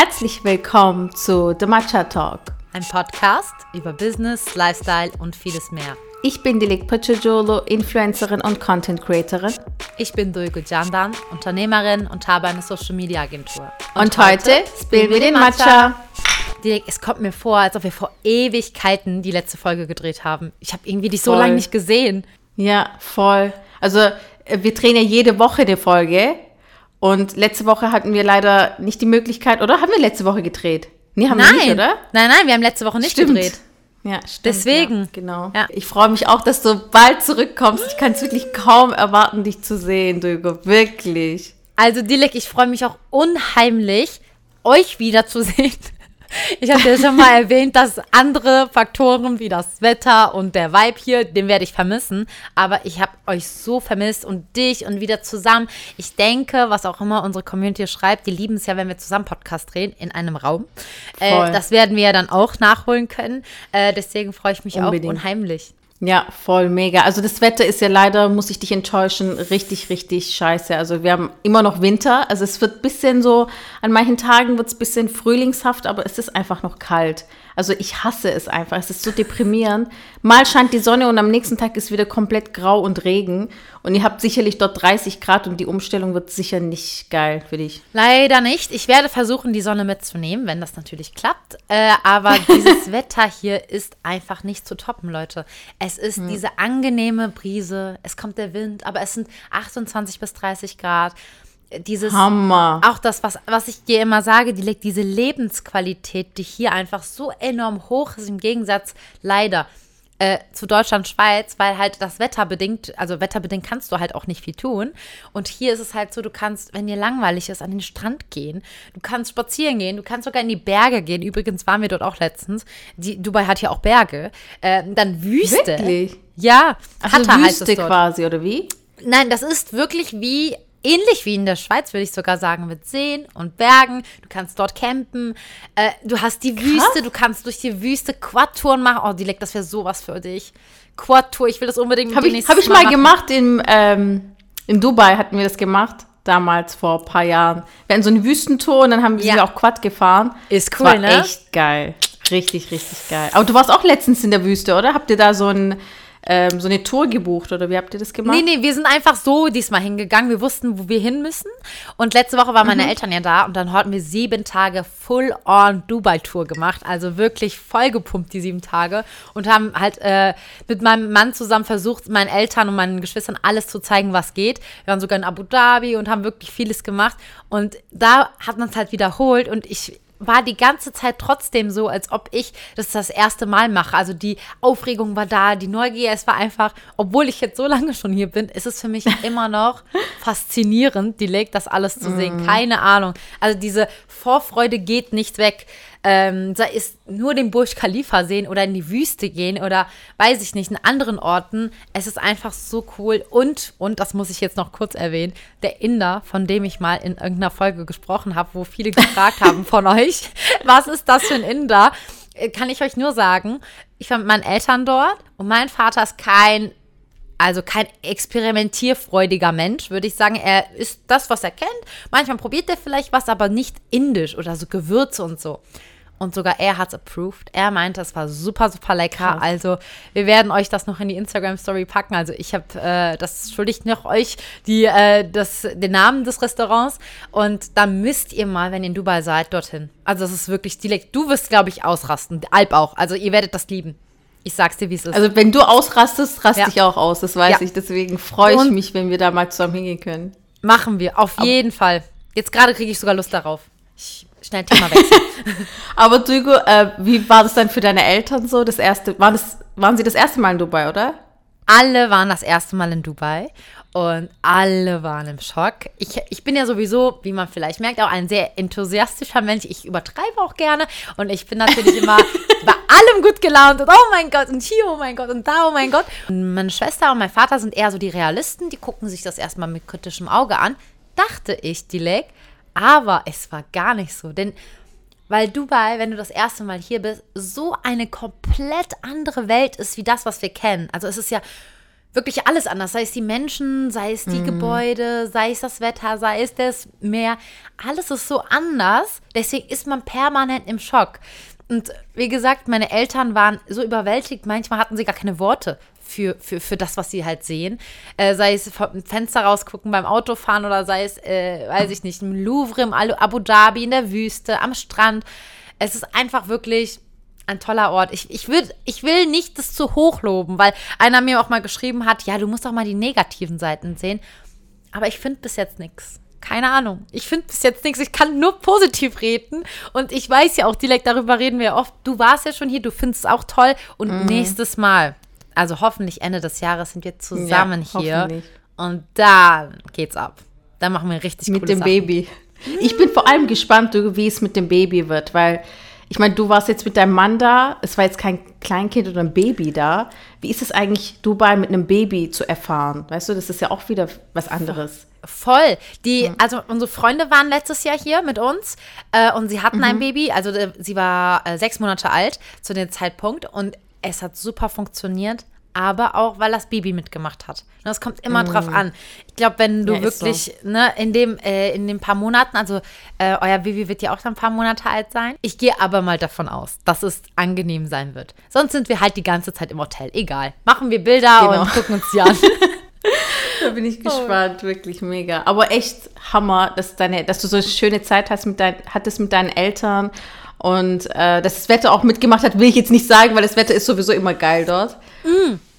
Herzlich willkommen zu The Matcha Talk. Ein Podcast über Business, Lifestyle und vieles mehr. Ich bin Dilek Pachajolo, Influencerin und Content Creatorin. Ich bin Dulgu Jandan, Unternehmerin und habe eine Social Media Agentur. Und, und heute, heute spielen wir den Matcha. Dilek, es kommt mir vor, als ob wir vor Ewigkeiten die letzte Folge gedreht haben. Ich habe irgendwie dich voll. so lange nicht gesehen. Ja, voll. Also äh, wir drehen ja jede Woche eine Folge und letzte Woche hatten wir leider nicht die Möglichkeit, oder? Haben wir letzte Woche gedreht? Nee, haben nein. wir nicht, oder? Nein, nein, wir haben letzte Woche nicht stimmt. gedreht. Ja, stimmt, Deswegen. Ja, genau. Ja. Ich freue mich auch, dass du bald zurückkommst. Ich kann es wirklich kaum erwarten, dich zu sehen, Dugo. Wirklich. Also, Dilek, ich freue mich auch unheimlich, euch wiederzusehen. Ich habe ja schon mal erwähnt, dass andere Faktoren wie das Wetter und der Vibe hier, den werde ich vermissen. Aber ich habe euch so vermisst und dich und wieder zusammen. Ich denke, was auch immer unsere Community schreibt, die lieben es ja, wenn wir zusammen Podcast drehen in einem Raum. Äh, das werden wir ja dann auch nachholen können. Äh, deswegen freue ich mich Unbedingt. auch unheimlich. Ja, voll mega. Also das Wetter ist ja leider, muss ich dich enttäuschen, richtig, richtig scheiße. Also wir haben immer noch Winter. Also es wird bisschen so, an manchen Tagen wird es bisschen frühlingshaft, aber es ist einfach noch kalt. Also ich hasse es einfach. Es ist so deprimierend. Mal scheint die Sonne und am nächsten Tag ist wieder komplett grau und Regen. Und ihr habt sicherlich dort 30 Grad und die Umstellung wird sicher nicht geil für dich. Leider nicht. Ich werde versuchen, die Sonne mitzunehmen, wenn das natürlich klappt. Äh, aber dieses Wetter hier ist einfach nicht zu toppen, Leute. Es ist hm. diese angenehme Brise. Es kommt der Wind, aber es sind 28 bis 30 Grad dieses Hammer. Auch das, was, was ich dir immer sage, die, diese Lebensqualität, die hier einfach so enorm hoch ist, im Gegensatz leider äh, zu Deutschland, Schweiz, weil halt das Wetter bedingt, also wetterbedingt kannst du halt auch nicht viel tun. Und hier ist es halt so, du kannst, wenn dir langweilig ist, an den Strand gehen, du kannst spazieren gehen, du kannst sogar in die Berge gehen. Übrigens waren wir dort auch letztens. Die, Dubai hat ja auch Berge. Äh, dann Wüste. Wirklich? Ja, also Hatta Wüste quasi, oder wie? Nein, das ist wirklich wie ähnlich wie in der Schweiz, würde ich sogar sagen, mit Seen und Bergen. Du kannst dort campen. Äh, du hast die Krass. Wüste, du kannst durch die Wüste Quad-Touren machen. Oh, Dilek, das wäre sowas für dich. Quad-Tour, ich will das unbedingt Habe ich, hab ich mal, mal gemacht in, ähm, in Dubai, hatten wir das gemacht. Damals vor ein paar Jahren. Wir hatten so eine Wüstentour und dann haben wir ja. auch Quad gefahren. Ist cool, das war ne? Echt geil. Richtig, richtig geil. Aber du warst auch letztens in der Wüste, oder? Habt ihr da so ein ähm, so eine Tour gebucht oder wie habt ihr das gemacht? Nee, nee, wir sind einfach so diesmal hingegangen. Wir wussten, wo wir hin müssen. Und letzte Woche waren meine mhm. Eltern ja da und dann hatten wir sieben Tage Full-on Dubai-Tour gemacht. Also wirklich vollgepumpt die sieben Tage und haben halt äh, mit meinem Mann zusammen versucht, meinen Eltern und meinen Geschwistern alles zu zeigen, was geht. Wir waren sogar in Abu Dhabi und haben wirklich vieles gemacht. Und da hat man es halt wiederholt und ich war die ganze Zeit trotzdem so, als ob ich das das erste Mal mache. Also die Aufregung war da, die Neugier, es war einfach, obwohl ich jetzt so lange schon hier bin, ist es für mich immer noch faszinierend, die Lake das alles zu sehen. Mm. Keine Ahnung. Also diese Vorfreude geht nicht weg ähm, sei nur den Burj Khalifa sehen oder in die Wüste gehen oder weiß ich nicht, in anderen Orten. Es ist einfach so cool. Und, und das muss ich jetzt noch kurz erwähnen, der Inder, von dem ich mal in irgendeiner Folge gesprochen habe, wo viele gefragt haben von euch, was ist das für ein Inder? Äh, kann ich euch nur sagen, ich war mit meinen Eltern dort und mein Vater ist kein also kein experimentierfreudiger Mensch, würde ich sagen. Er ist das, was er kennt. Manchmal probiert er vielleicht was, aber nicht indisch oder so Gewürze und so. Und sogar er hat es approved. Er meinte, es war super, super lecker. Krass. Also wir werden euch das noch in die Instagram-Story packen. Also ich habe, äh, das schuldigt noch euch die, äh, das, den Namen des Restaurants. Und da müsst ihr mal, wenn ihr in Dubai seid, dorthin. Also das ist wirklich direkt. Du wirst, glaube ich, ausrasten. Alp auch. Also ihr werdet das lieben. Ich sag's dir, wie es ist. Also wenn du ausrastest, raste ja. ich auch aus, das weiß ja. ich. Deswegen freue ich mich, wenn wir da mal zusammen hingehen können. Machen wir, auf Aber jeden Fall. Jetzt gerade kriege ich sogar Lust darauf. Ich, schnell Thema wechseln. Aber Dugo, äh, wie war das dann für deine Eltern so? Das erste, waren, das, waren sie das erste Mal in Dubai, oder? Alle waren das erste Mal in Dubai und alle waren im Schock. Ich, ich bin ja sowieso, wie man vielleicht merkt, auch ein sehr enthusiastischer Mensch. Ich übertreibe auch gerne und ich bin natürlich immer bei allem gut gelaunt und oh mein Gott und hier oh mein Gott und da oh mein Gott. Und meine Schwester und mein Vater sind eher so die Realisten, die gucken sich das erstmal mit kritischem Auge an. Dachte ich, Dilek, aber es war gar nicht so, denn weil Dubai, wenn du das erste Mal hier bist, so eine komplett andere Welt ist wie das, was wir kennen. Also es ist ja wirklich alles anders. Sei es die Menschen, sei es die Gebäude, sei es das Wetter, sei es das Meer. Alles ist so anders. Deswegen ist man permanent im Schock. Und wie gesagt, meine Eltern waren so überwältigt. Manchmal hatten sie gar keine Worte für, für, für das, was sie halt sehen. Äh, sei es vom Fenster rausgucken beim Autofahren oder sei es, äh, weiß ich nicht, im Louvre, im Abu Dhabi, in der Wüste, am Strand. Es ist einfach wirklich ein toller Ort. Ich, ich, würd, ich will nicht das zu hoch loben, weil einer mir auch mal geschrieben hat, ja, du musst doch mal die negativen Seiten sehen. Aber ich finde bis jetzt nichts. Keine Ahnung. Ich finde bis jetzt nichts. Ich kann nur positiv reden. Und ich weiß ja auch, direkt darüber reden wir oft. Du warst ja schon hier, du findest es auch toll. Und Mhm. nächstes Mal, also hoffentlich Ende des Jahres, sind wir zusammen Ja, hier. Und dann geht's ab. Dann machen wir richtig mit dem Sachen. Baby. Ich bin vor allem gespannt, wie es mit dem Baby wird, weil ich meine, du warst jetzt mit deinem Mann da, es war jetzt kein Kleinkind oder ein Baby da. Wie ist es eigentlich, Dubai mit einem Baby zu erfahren? Weißt du, das ist ja auch wieder was anderes. Voll. Die, also unsere Freunde waren letztes Jahr hier mit uns äh, und sie hatten Mhm. ein Baby. Also äh, sie war äh, sechs Monate alt zu dem Zeitpunkt und es hat super funktioniert. Aber auch, weil das Baby mitgemacht hat. Das kommt immer drauf an. Ich glaube, wenn du Mhm. Ja, wirklich ne, in dem äh, in den paar Monaten, also äh, euer Baby wird ja auch dann ein paar Monate alt sein. Ich gehe aber mal davon aus, dass es angenehm sein wird. Sonst sind wir halt die ganze Zeit im Hotel. Egal. Machen wir Bilder Genau. und gucken uns die an. Da bin ich gespannt, wirklich mega. Aber echt Hammer, dass, deine, dass du so eine schöne Zeit hast mit dein, hattest mit deinen Eltern und äh, dass das Wetter auch mitgemacht hat, will ich jetzt nicht sagen, weil das Wetter ist sowieso immer geil dort.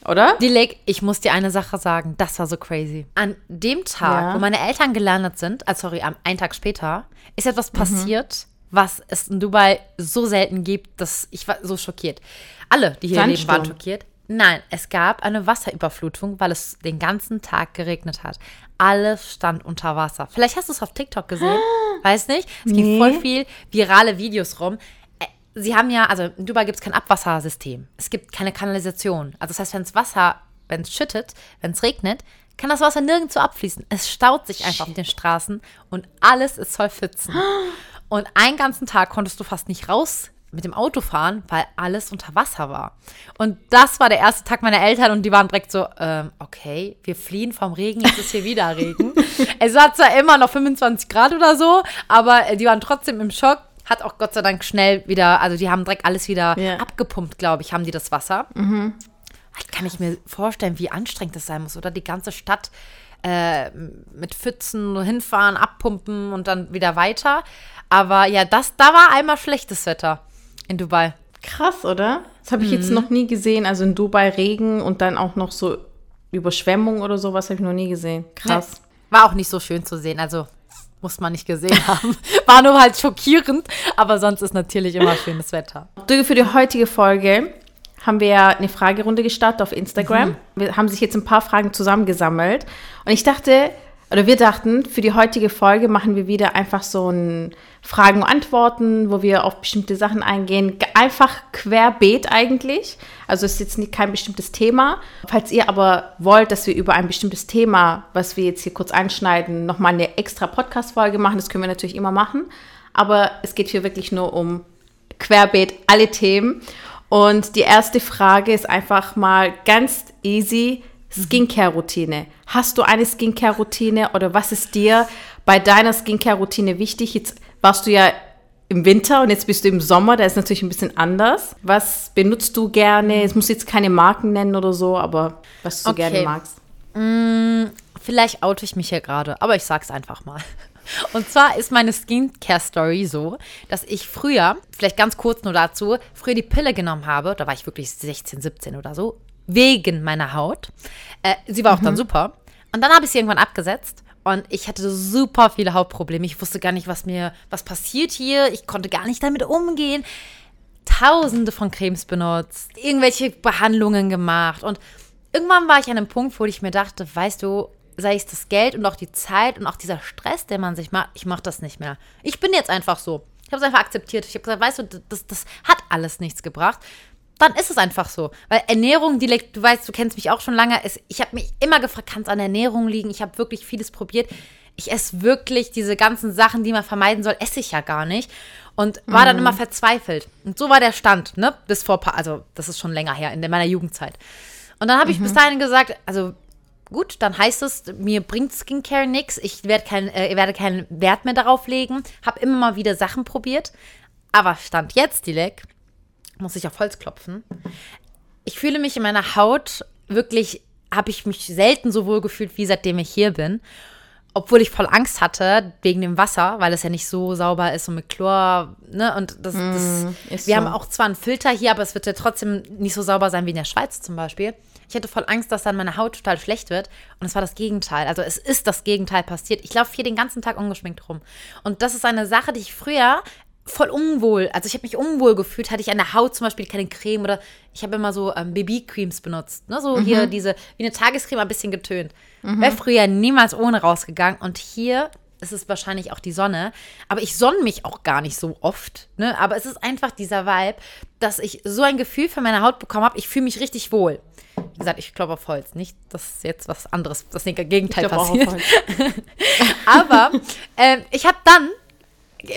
Oder? Die Lake, ich muss dir eine Sache sagen, das war so crazy. An dem Tag, Ja. wo meine Eltern gelandet sind, also sorry, am einen Tag später, ist etwas passiert, was es in Dubai so selten gibt, dass ich war so schockiert. Alle, die hier leben, Sandsturm. waren schockiert. Nein, es gab eine Wasserüberflutung, weil es den ganzen Tag geregnet hat. Alles stand unter Wasser. Vielleicht hast du es auf TikTok gesehen, weiß nicht. Es ging Nee. voll viel virale Videos rum. Äh, Sie haben ja, also in Dubai gibt es kein Abwassersystem. Es gibt keine Kanalisation. Also das heißt, wenn es Wasser, wenn es schüttet, wenn es regnet, kann das Wasser nirgendwo abfließen. Es staut sich einfach auf den Straßen und alles ist voll Pfützen. Und einen ganzen Tag konntest du fast nicht raus mit dem Auto fahren, weil alles unter Wasser war. Und das war der erste Tag meiner Eltern und die waren direkt so, ähm, okay, wir fliehen vom Regen, jetzt ist hier wieder Regen. es war zwar immer noch 25 Grad oder so, aber äh, die waren trotzdem im Schock. Hat auch Gott sei Dank schnell wieder, also die haben direkt alles wieder Ja. abgepumpt, glaube ich, haben die das Wasser. Halt kann ich mir vorstellen, wie anstrengend das sein muss, oder? Die ganze Stadt äh, mit Pfützen hinfahren, abpumpen und dann wieder weiter. Aber ja, das, da war einmal schlechtes Wetter in Dubai. Krass, oder? Das habe ich Mhm. jetzt noch nie gesehen. Also in Dubai Regen und dann auch noch so Überschwemmung oder sowas habe ich noch nie gesehen. Krass. War auch nicht so schön zu sehen, also muss man nicht gesehen haben. War nur halt schockierend, aber sonst ist natürlich immer schönes Wetter. Für die heutige Folge haben wir eine Fragerunde gestartet auf Instagram. Mhm. Wir haben sich jetzt ein paar Fragen zusammengesammelt. Und ich dachte, oder wir dachten, für die heutige Folge machen wir wieder einfach so ein Fragen und Antworten, wo wir auf bestimmte Sachen eingehen. Einfach querbeet eigentlich. Also es ist jetzt nicht kein bestimmtes Thema. Falls ihr aber wollt, dass wir über ein bestimmtes Thema, was wir jetzt hier kurz anschneiden, nochmal eine extra Podcast-Folge machen, das können wir natürlich immer machen. Aber es geht hier wirklich nur um querbeet alle Themen. Und die erste Frage ist einfach mal ganz easy. Skincare-Routine. Hast du eine Skincare-Routine oder was ist dir bei deiner Skincare-Routine wichtig? Jetzt warst du ja im Winter und jetzt bist du im Sommer, da ist natürlich ein bisschen anders. Was benutzt du gerne? Es muss jetzt keine Marken nennen oder so, aber was du Okay. gerne magst. Vielleicht oute ich mich hier gerade, aber ich sag's einfach mal. Und zwar ist meine Skincare-Story so, dass ich früher, vielleicht ganz kurz nur dazu, früher die Pille genommen habe, da war ich wirklich 16, 17 oder so, wegen meiner Haut. Äh, sie war auch dann super. Und dann habe ich sie irgendwann abgesetzt und ich hatte super viele Hautprobleme. Ich wusste gar nicht, was mir, was passiert hier. Ich konnte gar nicht damit umgehen. Tausende von Cremes benutzt, irgendwelche Behandlungen gemacht und irgendwann war ich an einem Punkt, wo ich mir dachte, weißt du, sei es das Geld und auch die Zeit und auch dieser Stress, den man sich macht, ich mache das nicht mehr. Ich bin jetzt einfach so. Ich habe es einfach akzeptiert. Ich habe gesagt, weißt du, das, das hat alles nichts gebracht. Dann ist es einfach so. Weil Ernährung, die, du weißt, du kennst mich auch schon lange. Es, ich habe mich immer gefragt, kann es an Ernährung liegen? Ich habe wirklich vieles probiert. Ich esse wirklich diese ganzen Sachen, die man vermeiden soll, esse ich ja gar nicht. Und war dann immer verzweifelt. Und so war der Stand, ne? Bis vor, paar, also das ist schon länger her, in meiner Jugendzeit. Und dann habe ich bis dahin gesagt, also gut, dann heißt es, mir bringt Skincare nichts. Ich werd kein, äh, werde keinen Wert mehr darauf legen. Habe immer mal wieder Sachen probiert. Aber Stand jetzt, Dilek, muss ich auf Holz klopfen. Ich fühle mich in meiner Haut wirklich, habe ich mich selten so wohl gefühlt, wie seitdem ich hier bin. Obwohl ich voll Angst hatte wegen dem Wasser, weil es ja nicht so sauber ist und mit Chlor, ne? Und das, das ist wir so. haben auch zwar einen Filter hier, aber es wird ja trotzdem nicht so sauber sein wie in der Schweiz zum Beispiel. Ich hatte voll Angst, dass dann meine Haut total schlecht wird. Und es war das Gegenteil. Also es ist das Gegenteil passiert. Ich laufe hier den ganzen Tag ungeschminkt rum. Und das ist eine Sache, die ich früher voll unwohl, also ich habe mich unwohl gefühlt, hatte ich an der Haut zum Beispiel keine Creme oder ich habe immer so ähm, BB-Creams benutzt. Ne? So hier diese, wie eine Tagescreme, ein bisschen getönt. Wäre früher niemals ohne rausgegangen. Und hier ist es wahrscheinlich auch die Sonne. Aber ich sonne mich auch gar nicht so oft. Ne? Aber es ist einfach dieser Vibe, dass ich so ein Gefühl für meine Haut bekommen habe. Ich fühle mich richtig wohl. Wie gesagt, ich glaube auf Holz. Nicht, dass jetzt was anderes, das Gegenteil passiert. Aber ähm, ich habe dann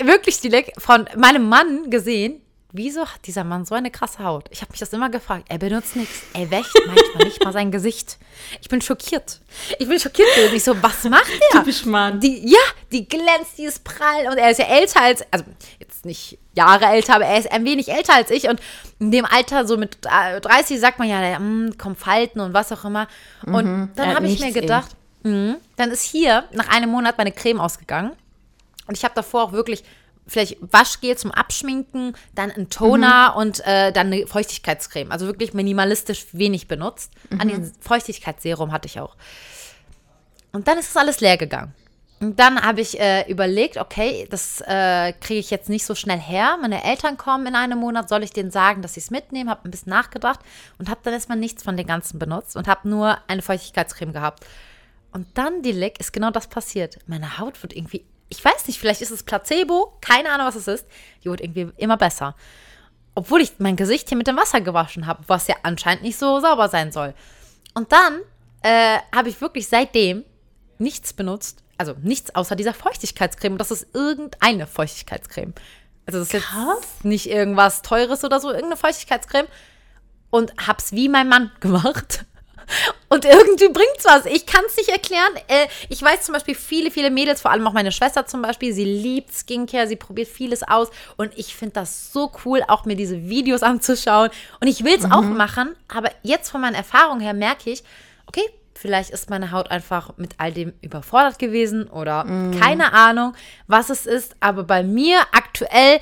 wirklich direkt von meinem Mann gesehen, wieso hat dieser Mann so eine krasse Haut? Ich habe mich das immer gefragt. Er benutzt nichts. Er wäscht manchmal nicht mal sein Gesicht. Ich bin schockiert. Ich bin schockiert gewesen. Ich so, was macht der? Typisch Mann. Die, ja, die glänzt, die ist prall. Und er ist ja älter als, also jetzt nicht Jahre älter, aber er ist ein wenig älter als ich. Und in dem Alter, so mit äh, 30, sagt man ja, der, mm, kommt Falten und was auch immer. Und Er dann habe ich mir gedacht, mh, dann ist hier nach einem Monat meine Creme ausgegangen. Und ich habe davor auch wirklich vielleicht Waschgel zum Abschminken, dann ein Toner und äh, dann eine Feuchtigkeitscreme. Also wirklich minimalistisch wenig benutzt. An den Feuchtigkeitsserum hatte ich auch. Und dann ist es alles leer gegangen. Und dann habe ich äh, überlegt, okay, das äh, kriege ich jetzt nicht so schnell her. Meine Eltern kommen in einem Monat, soll ich denen sagen, dass sie es mitnehmen? Habe ein bisschen nachgedacht und habe dann erstmal nichts von den ganzen benutzt und habe nur eine Feuchtigkeitscreme gehabt. Und dann, Dilek, ist genau das passiert. Meine Haut wird irgendwie, ich weiß nicht, vielleicht ist es Placebo, keine Ahnung, was es ist. Die wird irgendwie immer besser. Obwohl ich mein Gesicht hier mit dem Wasser gewaschen habe, was ja anscheinend nicht so sauber sein soll. Und dann äh, habe ich wirklich seitdem nichts benutzt. Also nichts außer dieser Feuchtigkeitscreme. Und das ist irgendeine Feuchtigkeitscreme. Also das ist Krass. jetzt nicht irgendwas Teures oder so, irgendeine Feuchtigkeitscreme. Und hab's wie mein Mann gemacht. Und irgendwie bringt's was. Ich kann es nicht erklären. Äh, ich weiß zum Beispiel viele, viele Mädels, vor allem auch meine Schwester zum Beispiel, sie liebt Skincare, sie probiert vieles aus. Und ich finde das so cool, auch mir diese Videos anzuschauen. Und ich will es auch machen, aber jetzt von meinen Erfahrungen her merke ich, okay, vielleicht ist meine Haut einfach mit all dem überfordert gewesen oder keine Ahnung, was es ist. Aber bei mir aktuell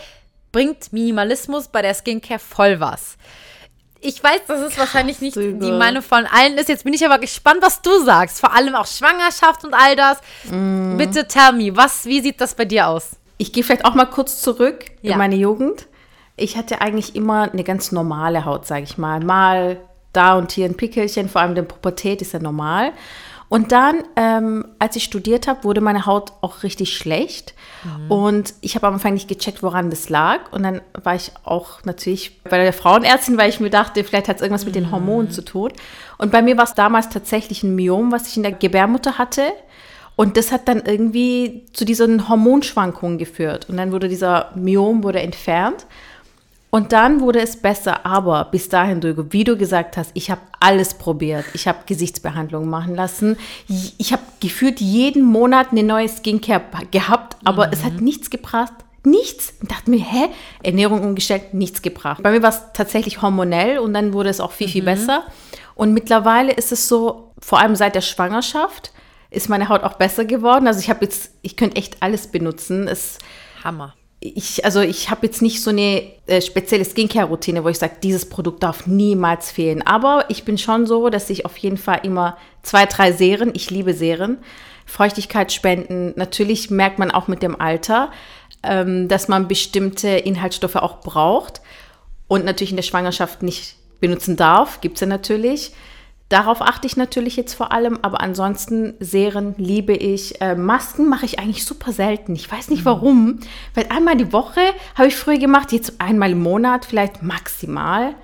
bringt Minimalismus bei der Skincare voll was. Ich weiß, dass es wahrscheinlich nicht Digga. die Meinung von allen ist. Jetzt bin ich aber gespannt, was du sagst. Vor allem auch Schwangerschaft und all das. Bitte tell me, was, wie sieht das bei dir aus? Ich gehe vielleicht auch mal kurz zurück Ja. in meine Jugend. Ich hatte eigentlich immer eine ganz normale Haut, sage ich mal. Mal da und hier ein Pickelchen, vor allem in der Pubertät ist ja normal. Und dann, ähm, als ich studiert habe, wurde meine Haut auch richtig schlecht. Und ich habe am Anfang nicht gecheckt, woran das lag. Und dann war ich auch natürlich bei der Frauenärztin, weil ich mir dachte, vielleicht hat es irgendwas mit den Hormonen zu tun. Und bei mir war es damals tatsächlich ein Myom, was ich in der Gebärmutter hatte. Und das hat dann irgendwie zu diesen Hormonschwankungen geführt. Und dann wurde dieser Myom wurde entfernt. Und dann wurde es besser, aber bis dahin, wie du gesagt hast, ich habe alles probiert. Ich habe Gesichtsbehandlungen machen lassen. Ich habe gefühlt jeden Monat eine neue Skincare gehabt, aber es hat nichts gebracht. Nichts. Und dachte mir, hä? Ernährung umgestellt, nichts gebracht. Bei mir war es tatsächlich hormonell und dann wurde es auch viel, viel besser. Und mittlerweile ist es so, vor allem seit der Schwangerschaft, ist meine Haut auch besser geworden. Also ich habe jetzt, ich könnte echt alles benutzen. Es, Hammer. Ich, also ich habe jetzt nicht so eine äh, spezielle Skincare-Routine, wo ich sage, dieses Produkt darf niemals fehlen. Aber ich bin schon so, dass ich auf jeden Fall immer zwei, drei Serien, ich liebe Serien, Feuchtigkeit spenden. Natürlich merkt man auch mit dem Alter, ähm, dass man bestimmte Inhaltsstoffe auch braucht und natürlich in der Schwangerschaft nicht benutzen darf, gibt es ja natürlich. Darauf achte ich natürlich jetzt vor allem, aber ansonsten Serien liebe ich. Äh, Masken mache ich eigentlich super selten. Ich weiß nicht warum, weil einmal die Woche habe ich früher gemacht, jetzt einmal im Monat vielleicht maximal.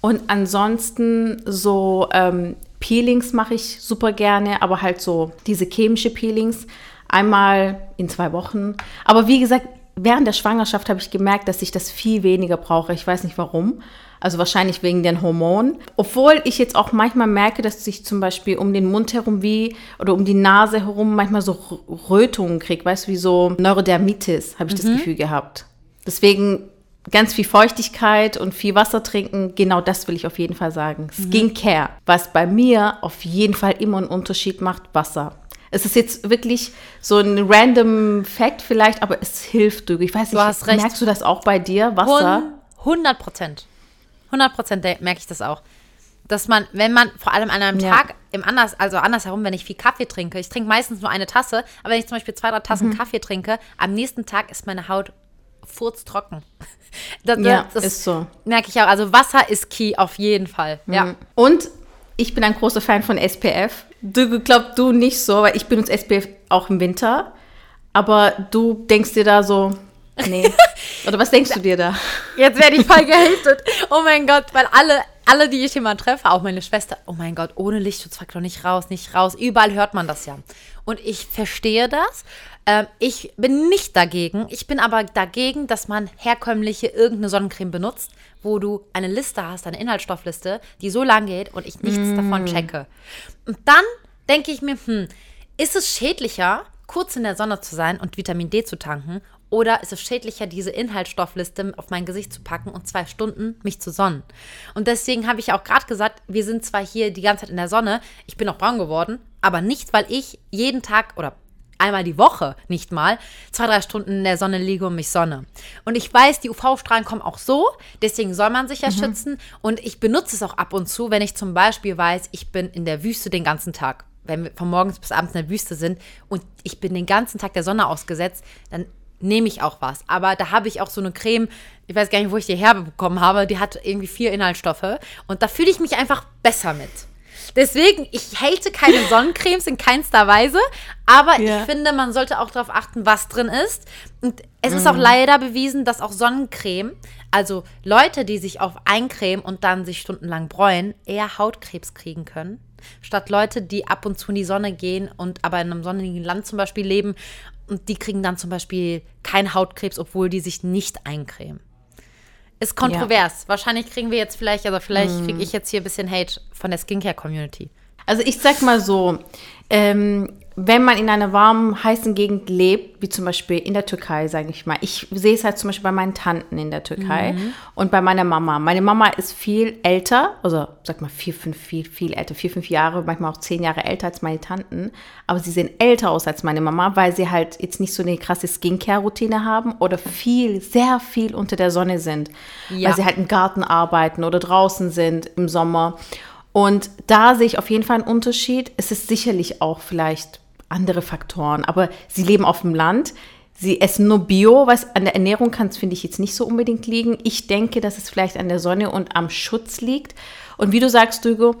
Und ansonsten so ähm, Peelings mache ich super gerne, aber halt so diese chemische Peelings einmal in zwei Wochen. Aber wie gesagt, während der Schwangerschaft habe ich gemerkt, dass ich das viel weniger brauche. Ich weiß nicht warum. Also wahrscheinlich wegen den Hormonen. Obwohl ich jetzt auch manchmal merke, dass ich zum Beispiel um den Mund herum wie oder um die Nase herum manchmal so Rötungen kriege. Weißt du, wie so Neurodermitis, habe ich das Gefühl gehabt. Deswegen ganz viel Feuchtigkeit und viel Wasser trinken, genau das will ich auf jeden Fall sagen. Skincare, was bei mir auf jeden Fall immer einen Unterschied macht, Wasser. Es ist jetzt wirklich so ein random Fact vielleicht, aber es hilft. Du. Ich weiß nicht, hast recht. merkst du das auch bei dir, Wasser? 100 Prozent. 100 Prozent merke ich das auch. Dass man, wenn man vor allem an einem Ja. Tag im anders, also andersherum, wenn ich viel Kaffee trinke, ich trinke meistens nur eine Tasse, aber wenn ich zum Beispiel zwei, drei Tassen Mhm. Kaffee trinke, am nächsten Tag ist meine Haut furztrocken. Das, Ja, das ist so. Merke ich auch. Also Wasser ist key auf jeden Fall. Ja. Mhm. Und ich bin ein großer Fan von SPF. Du glaubst du nicht so, weil ich benutze SPF auch im Winter. Aber du denkst dir da so, nee. Oder was denkst du dir da? Jetzt werde ich voll gehatet. Oh mein Gott, weil alle, alle, die ich mal treffe, auch meine Schwester, oh mein Gott, ohne Lichtschutzfaktor nicht raus, nicht raus. Überall hört man das ja. Und ich verstehe das. Ähm, ich bin nicht dagegen. Ich bin aber dagegen, dass man herkömmliche irgendeine Sonnencreme benutzt, wo du eine Liste hast, eine Inhaltsstoffliste, die so lang geht und ich nichts davon checke. Und dann denke ich mir, hm, ist es schädlicher, kurz in der Sonne zu sein und Vitamin D zu tanken? Oder ist es schädlicher, diese Inhaltsstoffliste auf mein Gesicht zu packen und zwei Stunden mich zu sonnen? Und deswegen habe ich auch gerade gesagt, wir sind zwar hier die ganze Zeit in der Sonne, ich bin auch braun geworden, aber nicht, weil ich jeden Tag oder einmal die Woche nicht mal zwei, drei Stunden in der Sonne liege und mich sonne. Und ich weiß, die UV-Strahlen kommen auch so, deswegen soll man sich ja schützen. Und ich benutze es auch ab und zu, wenn ich zum Beispiel weiß, ich bin in der Wüste den ganzen Tag. Wenn wir von morgens bis abends in der Wüste sind und ich bin den ganzen Tag der Sonne ausgesetzt, dann nehme ich auch was. Aber da habe ich auch so eine Creme, ich weiß gar nicht, wo ich die herbekommen habe, die hat irgendwie vier Inhaltsstoffe. Und da fühle ich mich einfach besser mit. Deswegen, ich hate keine Sonnencremes in keinster Weise, aber Ja. ich finde, man sollte auch darauf achten, was drin ist. Und es ist auch leider bewiesen, dass auch Sonnencreme, also Leute, die sich auf eincremen und dann sich stundenlang bräunen, eher Hautkrebs kriegen können. Statt Leute, die ab und zu in die Sonne gehen und aber in einem sonnigen Land zum Beispiel leben und die kriegen dann zum Beispiel keinen Hautkrebs, obwohl die sich nicht eincremen. Ist kontrovers. Wahrscheinlich kriegen wir jetzt vielleicht, also vielleicht kriege ich jetzt hier ein bisschen Hate von der Skincare-Community. Also ich sag mal so, ähm, wenn man in einer warmen, heißen Gegend lebt, wie zum Beispiel in der Türkei, sage ich mal. Ich sehe es halt zum Beispiel bei meinen Tanten in der Türkei und bei meiner Mama. Meine Mama ist viel älter, also sag mal vier, fünf, viel, viel älter, vier, fünf Jahre, manchmal auch zehn Jahre älter als meine Tanten. Aber sie sehen älter aus als meine Mama, weil sie halt jetzt nicht so eine krasse Skincare-Routine haben oder viel, sehr viel unter der Sonne sind. Ja. Weil sie halt im Garten arbeiten oder draußen sind im Sommer. Und da sehe ich auf jeden Fall einen Unterschied. Es ist sicherlich auch vielleicht andere Faktoren, aber sie leben auf dem Land. Sie essen nur Bio, was an der Ernährung kann es, finde ich, jetzt nicht so unbedingt liegen. Ich denke, dass es vielleicht an der Sonne und am Schutz liegt. Und wie du sagst, Dugo,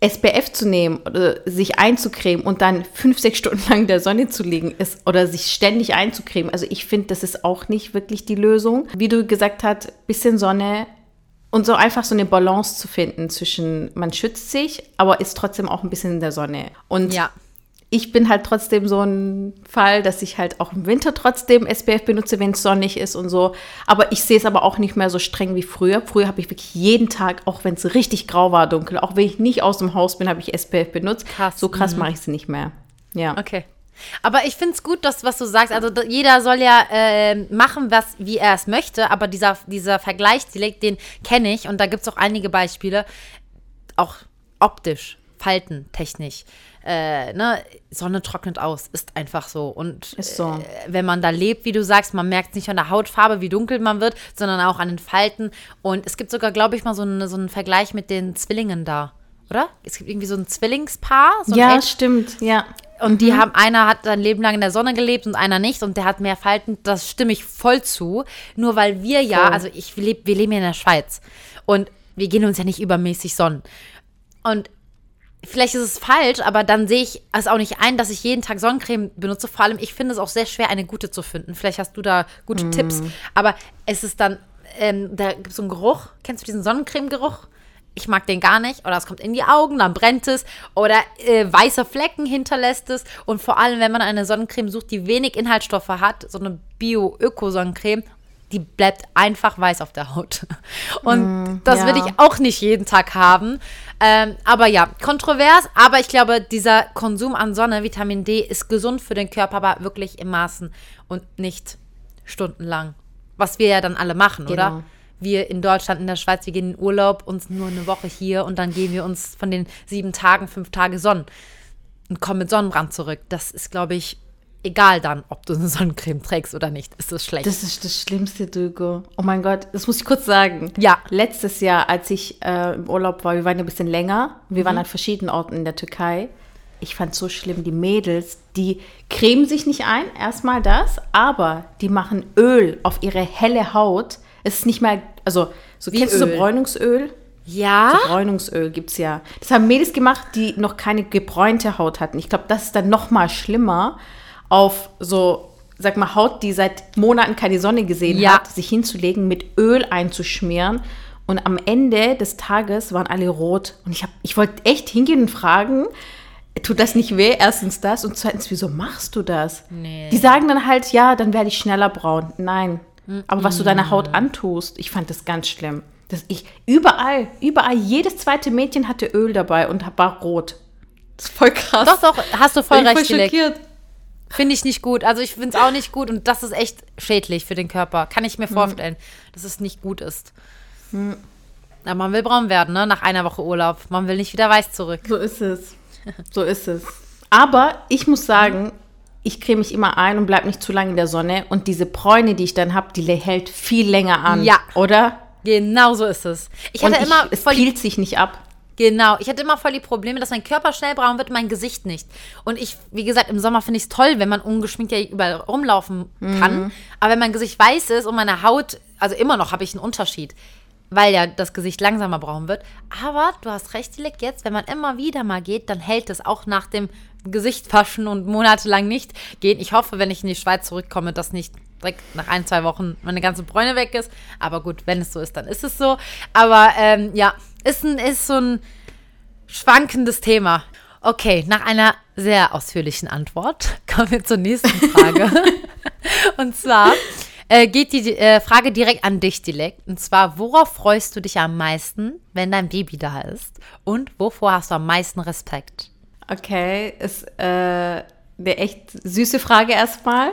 SPF zu nehmen oder sich einzucremen und dann fünf, sechs Stunden lang in der Sonne zu liegen ist oder sich ständig einzucremen. Also ich finde, das ist auch nicht wirklich die Lösung. Wie du gesagt hast, bisschen Sonne und so einfach so eine Balance zu finden zwischen, man schützt sich, aber ist trotzdem auch ein bisschen in der Sonne. Und Ja. Ich bin halt trotzdem so ein Fall, dass ich halt auch im Winter trotzdem SPF benutze, wenn es sonnig ist und so. Aber ich sehe es aber auch nicht mehr so streng wie früher. Früher habe ich wirklich jeden Tag, auch wenn es richtig grau war, dunkel, auch wenn ich nicht aus dem Haus bin, habe ich SPF benutzt. Krass. So krass mache ich es nicht mehr. Ja. Okay. Aber ich finde es gut, dass, was du sagst. Also jeder soll ja ähm, machen, was, wie er es möchte. Aber dieser, dieser Vergleich, den, den kenne ich. Und da gibt es auch einige Beispiele. Auch optisch, faltentechnisch. Äh, ne? Sonne trocknet aus, ist einfach so. Und so. Äh, wenn man da lebt, wie du sagst, man merkt nicht an der Hautfarbe, wie dunkel man wird, sondern auch an den Falten. Und es gibt sogar, glaube ich, mal so, eine, so einen Vergleich mit den Zwillingen da. Oder? Es gibt irgendwie so ein Zwillingspaar. So ein Ja, Eltern- stimmt, ja. und die haben, einer hat sein Leben lang in der Sonne gelebt und einer nicht und der hat mehr Falten. Das stimme ich voll zu. Nur weil wir ja, Voll. also ich leb, wir leben ja in der Schweiz und wir gehen uns ja nicht übermäßig sonnen. Und vielleicht ist es falsch, aber dann sehe ich es auch nicht ein, dass ich jeden Tag Sonnencreme benutze. Vor allem, ich finde es auch sehr schwer, eine gute zu finden. Vielleicht hast du da gute Tipps. Aber es ist dann, ähm, da gibt es so einen Geruch. Kennst du diesen Sonnencreme-Geruch? ich mag den gar nicht oder es kommt in die Augen, dann brennt es oder äh, weiße Flecken hinterlässt es und vor allem, wenn man eine Sonnencreme sucht, die wenig Inhaltsstoffe hat, so eine Bio-Öko-Sonnencreme, die bleibt einfach weiß auf der Haut. Und mm, das ja. will ich auch nicht jeden Tag haben. Ähm, aber ja, kontrovers, aber ich glaube, dieser Konsum an Sonne, Vitamin D, ist gesund für den Körper, aber wirklich im Maßen und nicht stundenlang. Was wir ja dann alle machen, genau. oder? Wir in Deutschland, in der Schweiz, wir gehen in Urlaub, uns nur eine Woche hier und dann gehen wir uns von den sieben Tagen, fünf Tage Sonnen und kommen mit Sonnenbrand zurück. Das ist, glaube ich, egal dann, ob du eine Sonnencreme trägst oder nicht. Ist das schlecht? Das ist das Schlimmste, Dugo. Oh mein Gott, das muss ich kurz sagen. Ja. Letztes Jahr, als ich äh, im Urlaub war, wir waren ja ein bisschen länger. Wir mhm. waren an verschiedenen Orten in der Türkei. Ich fand es so schlimm, die Mädels, die cremen sich nicht ein, erstmal das, aber die machen Öl auf ihre helle Haut. Es ist nicht mal, also, so Wie kennst Öl? du so Bräunungsöl? Ja. So Bräunungsöl gibt es ja. Das haben Mädels gemacht, die noch keine gebräunte Haut hatten. Ich glaube, das ist dann noch mal schlimmer auf so, sag mal, Haut, die seit Monaten keine Sonne gesehen ja. hat, sich hinzulegen, mit Öl einzuschmieren. Und am Ende des Tages waren alle rot. Und ich, ich wollte echt hingehen und fragen, tut das nicht weh? Erstens das und zweitens, wieso machst du das? Nee. Die sagen dann halt, ja, dann werde ich schneller braun. Nein. Aber was du deiner Haut antust, ich fand das ganz schlimm. Das ich, überall, überall, jedes zweite Mädchen hatte Öl dabei und war rot. Das ist voll krass. Doch, doch, hast du voll ich recht. Voll schockiert. Finde ich nicht gut. Also ich finde es auch nicht gut und das ist echt schädlich für den Körper. Kann ich mir hm. vorstellen, hm. dass es nicht gut ist. Hm. Aber man will braun werden, ne? Nach einer Woche Urlaub. Man will nicht wieder weiß zurück. So ist es. So ist es. Aber ich muss sagen, ich creme mich immer ein und bleibe nicht zu lange in der Sonne. Und diese Bräune, die ich dann habe, die hält viel länger an. Ja. Oder? Genau so ist es. Ich hatte und immer. es peelt sich nicht ab. Genau, ich hatte immer voll die Probleme, dass mein Körper schnell braun wird, mein Gesicht nicht. Und ich, wie gesagt, im Sommer finde ich es toll, wenn man ungeschminkt ja überall rumlaufen kann. Mhm. Aber wenn mein Gesicht weiß ist und meine Haut, also immer noch habe ich einen Unterschied, weil ja das Gesicht langsamer braun wird. Aber du hast recht, Dilek, jetzt, wenn man immer wieder mal geht, dann hält es auch nach dem Gesicht waschen und monatelang nicht gehen. Ich hoffe, wenn ich in die Schweiz zurückkomme, dass nicht direkt nach ein, zwei Wochen meine ganze Bräune weg ist. Aber gut, wenn es so ist, dann ist es so. Aber ähm, ja, ist, ein, ist so ein schwankendes Thema. Okay, nach einer sehr ausführlichen Antwort kommen wir zur nächsten Frage. Und zwar äh, geht die äh, Frage direkt an dich, Dilek. Und zwar, worauf freust du dich am meisten, wenn dein Baby da ist? Und wovor hast du am meisten Respekt? Okay, ist äh, eine echt süße Frage erstmal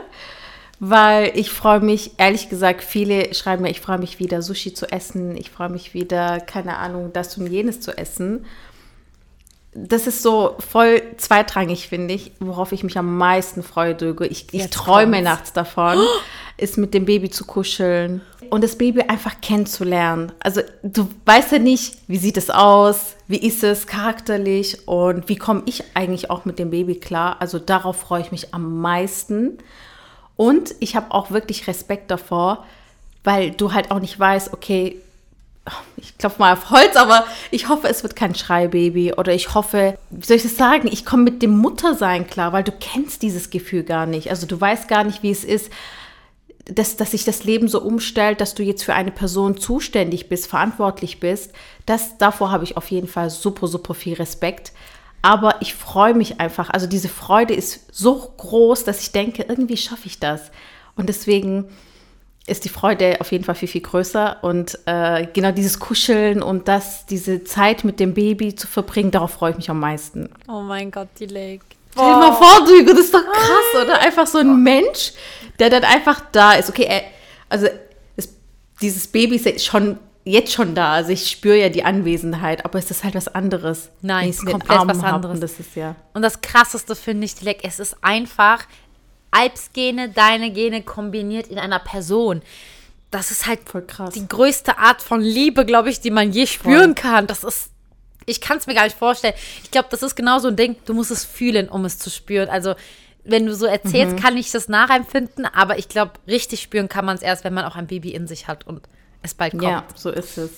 weil ich freue mich, ehrlich gesagt, viele schreiben mir, ich freue mich wieder Sushi zu essen, ich freue mich wieder, keine Ahnung, das und jenes zu essen. Das ist so voll zweitrangig, finde ich, worauf ich mich am meisten freue, Döge. Ich, ich träume kommt's. nachts davon, oh. ist mit dem Baby zu kuscheln und das Baby einfach kennenzulernen. Also du weißt ja nicht, wie sieht es aus, wie ist es charakterlich und wie komme ich eigentlich auch mit dem Baby klar. Also darauf freue ich mich am meisten. Und ich habe auch wirklich Respekt davor, weil du halt auch nicht weißt, okay, ich klopfe mal auf Holz, aber ich hoffe, es wird kein Schreibaby oder ich hoffe, wie soll ich das sagen, ich komme mit dem Muttersein klar, weil du kennst dieses Gefühl gar nicht. Also du weißt gar nicht, wie es ist, dass, dass sich das Leben so umstellt, dass du jetzt für eine Person zuständig bist, verantwortlich bist. Das, davor habe ich auf jeden Fall super, super viel Respekt. Aber ich freue mich einfach. Also diese Freude ist so groß, dass ich denke, irgendwie schaffe ich das. Und deswegen ist die Freude auf jeden Fall viel, viel größer. Und äh, genau dieses Kuscheln und das, diese Zeit mit dem Baby zu verbringen, darauf freue ich mich am meisten. Oh mein Gott, die Lake. Stell dir mal vor, Dugo, das ist doch krass, oder? Einfach so ein Mensch, der dann einfach da ist. Okay, also es, dieses Baby ist schon jetzt schon da. Also ich spüre ja die Anwesenheit, aber es ist halt was anderes. Nein, es ist komplett was anderes. das ist ja. Und das Krasseste finde ich, Dilek, es ist einfach Alps-Gene, deine Gene kombiniert in einer Person. Das ist halt Voll krass. die größte Art von Liebe, glaube ich, die man je spüren Voll. kann. Das ist, ich kann es mir gar nicht vorstellen. Ich glaube, das ist genau so ein Ding, du musst es fühlen, um es zu spüren. Also wenn du so erzählst, mhm. kann ich das nachempfinden, aber ich glaube, richtig spüren kann man es erst, wenn man auch ein Baby in sich hat und es bald kommt. Ja, so ist es.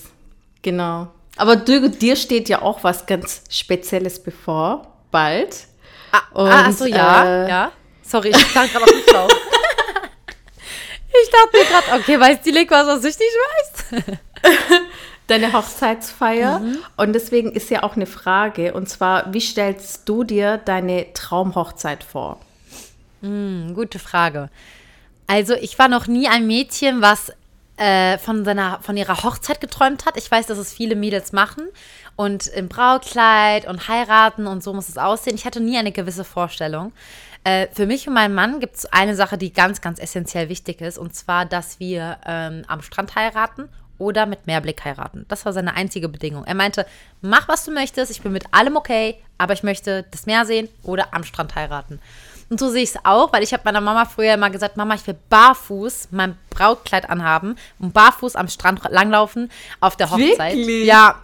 Genau. Aber du, dir steht ja auch was ganz Spezielles bevor, bald. Ah, Und, ah so, ja, äh, ja. Sorry, ich stand gerade auf dem Schlauch. ich dachte mir gerade, okay, weiß die Leg was, was ich nicht weiß? deine Hochzeitsfeier. Mhm. Und deswegen ist ja auch eine Frage, und zwar, wie stellst du dir deine Traumhochzeit vor? Mhm, gute Frage. Also ich war noch nie ein Mädchen, was äh, von, seiner, von ihrer Hochzeit geträumt hat. Ich weiß, dass es viele Mädels machen und im Braukleid und heiraten und so muss es aussehen. Ich hatte nie eine gewisse Vorstellung. Äh, für mich und meinen Mann gibt es eine Sache, die ganz, ganz essentiell wichtig ist, und zwar, dass wir ähm, am Strand heiraten oder mit Mehrblick heiraten. Das war seine einzige Bedingung. Er meinte, mach was du möchtest, ich bin mit allem okay, aber ich möchte das Meer sehen oder am Strand heiraten. Und so sehe ich es auch, weil ich habe meiner Mama früher immer gesagt, Mama, ich will barfuß mein Brautkleid anhaben und barfuß am Strand langlaufen auf der Hochzeit. Wirklich? Ja,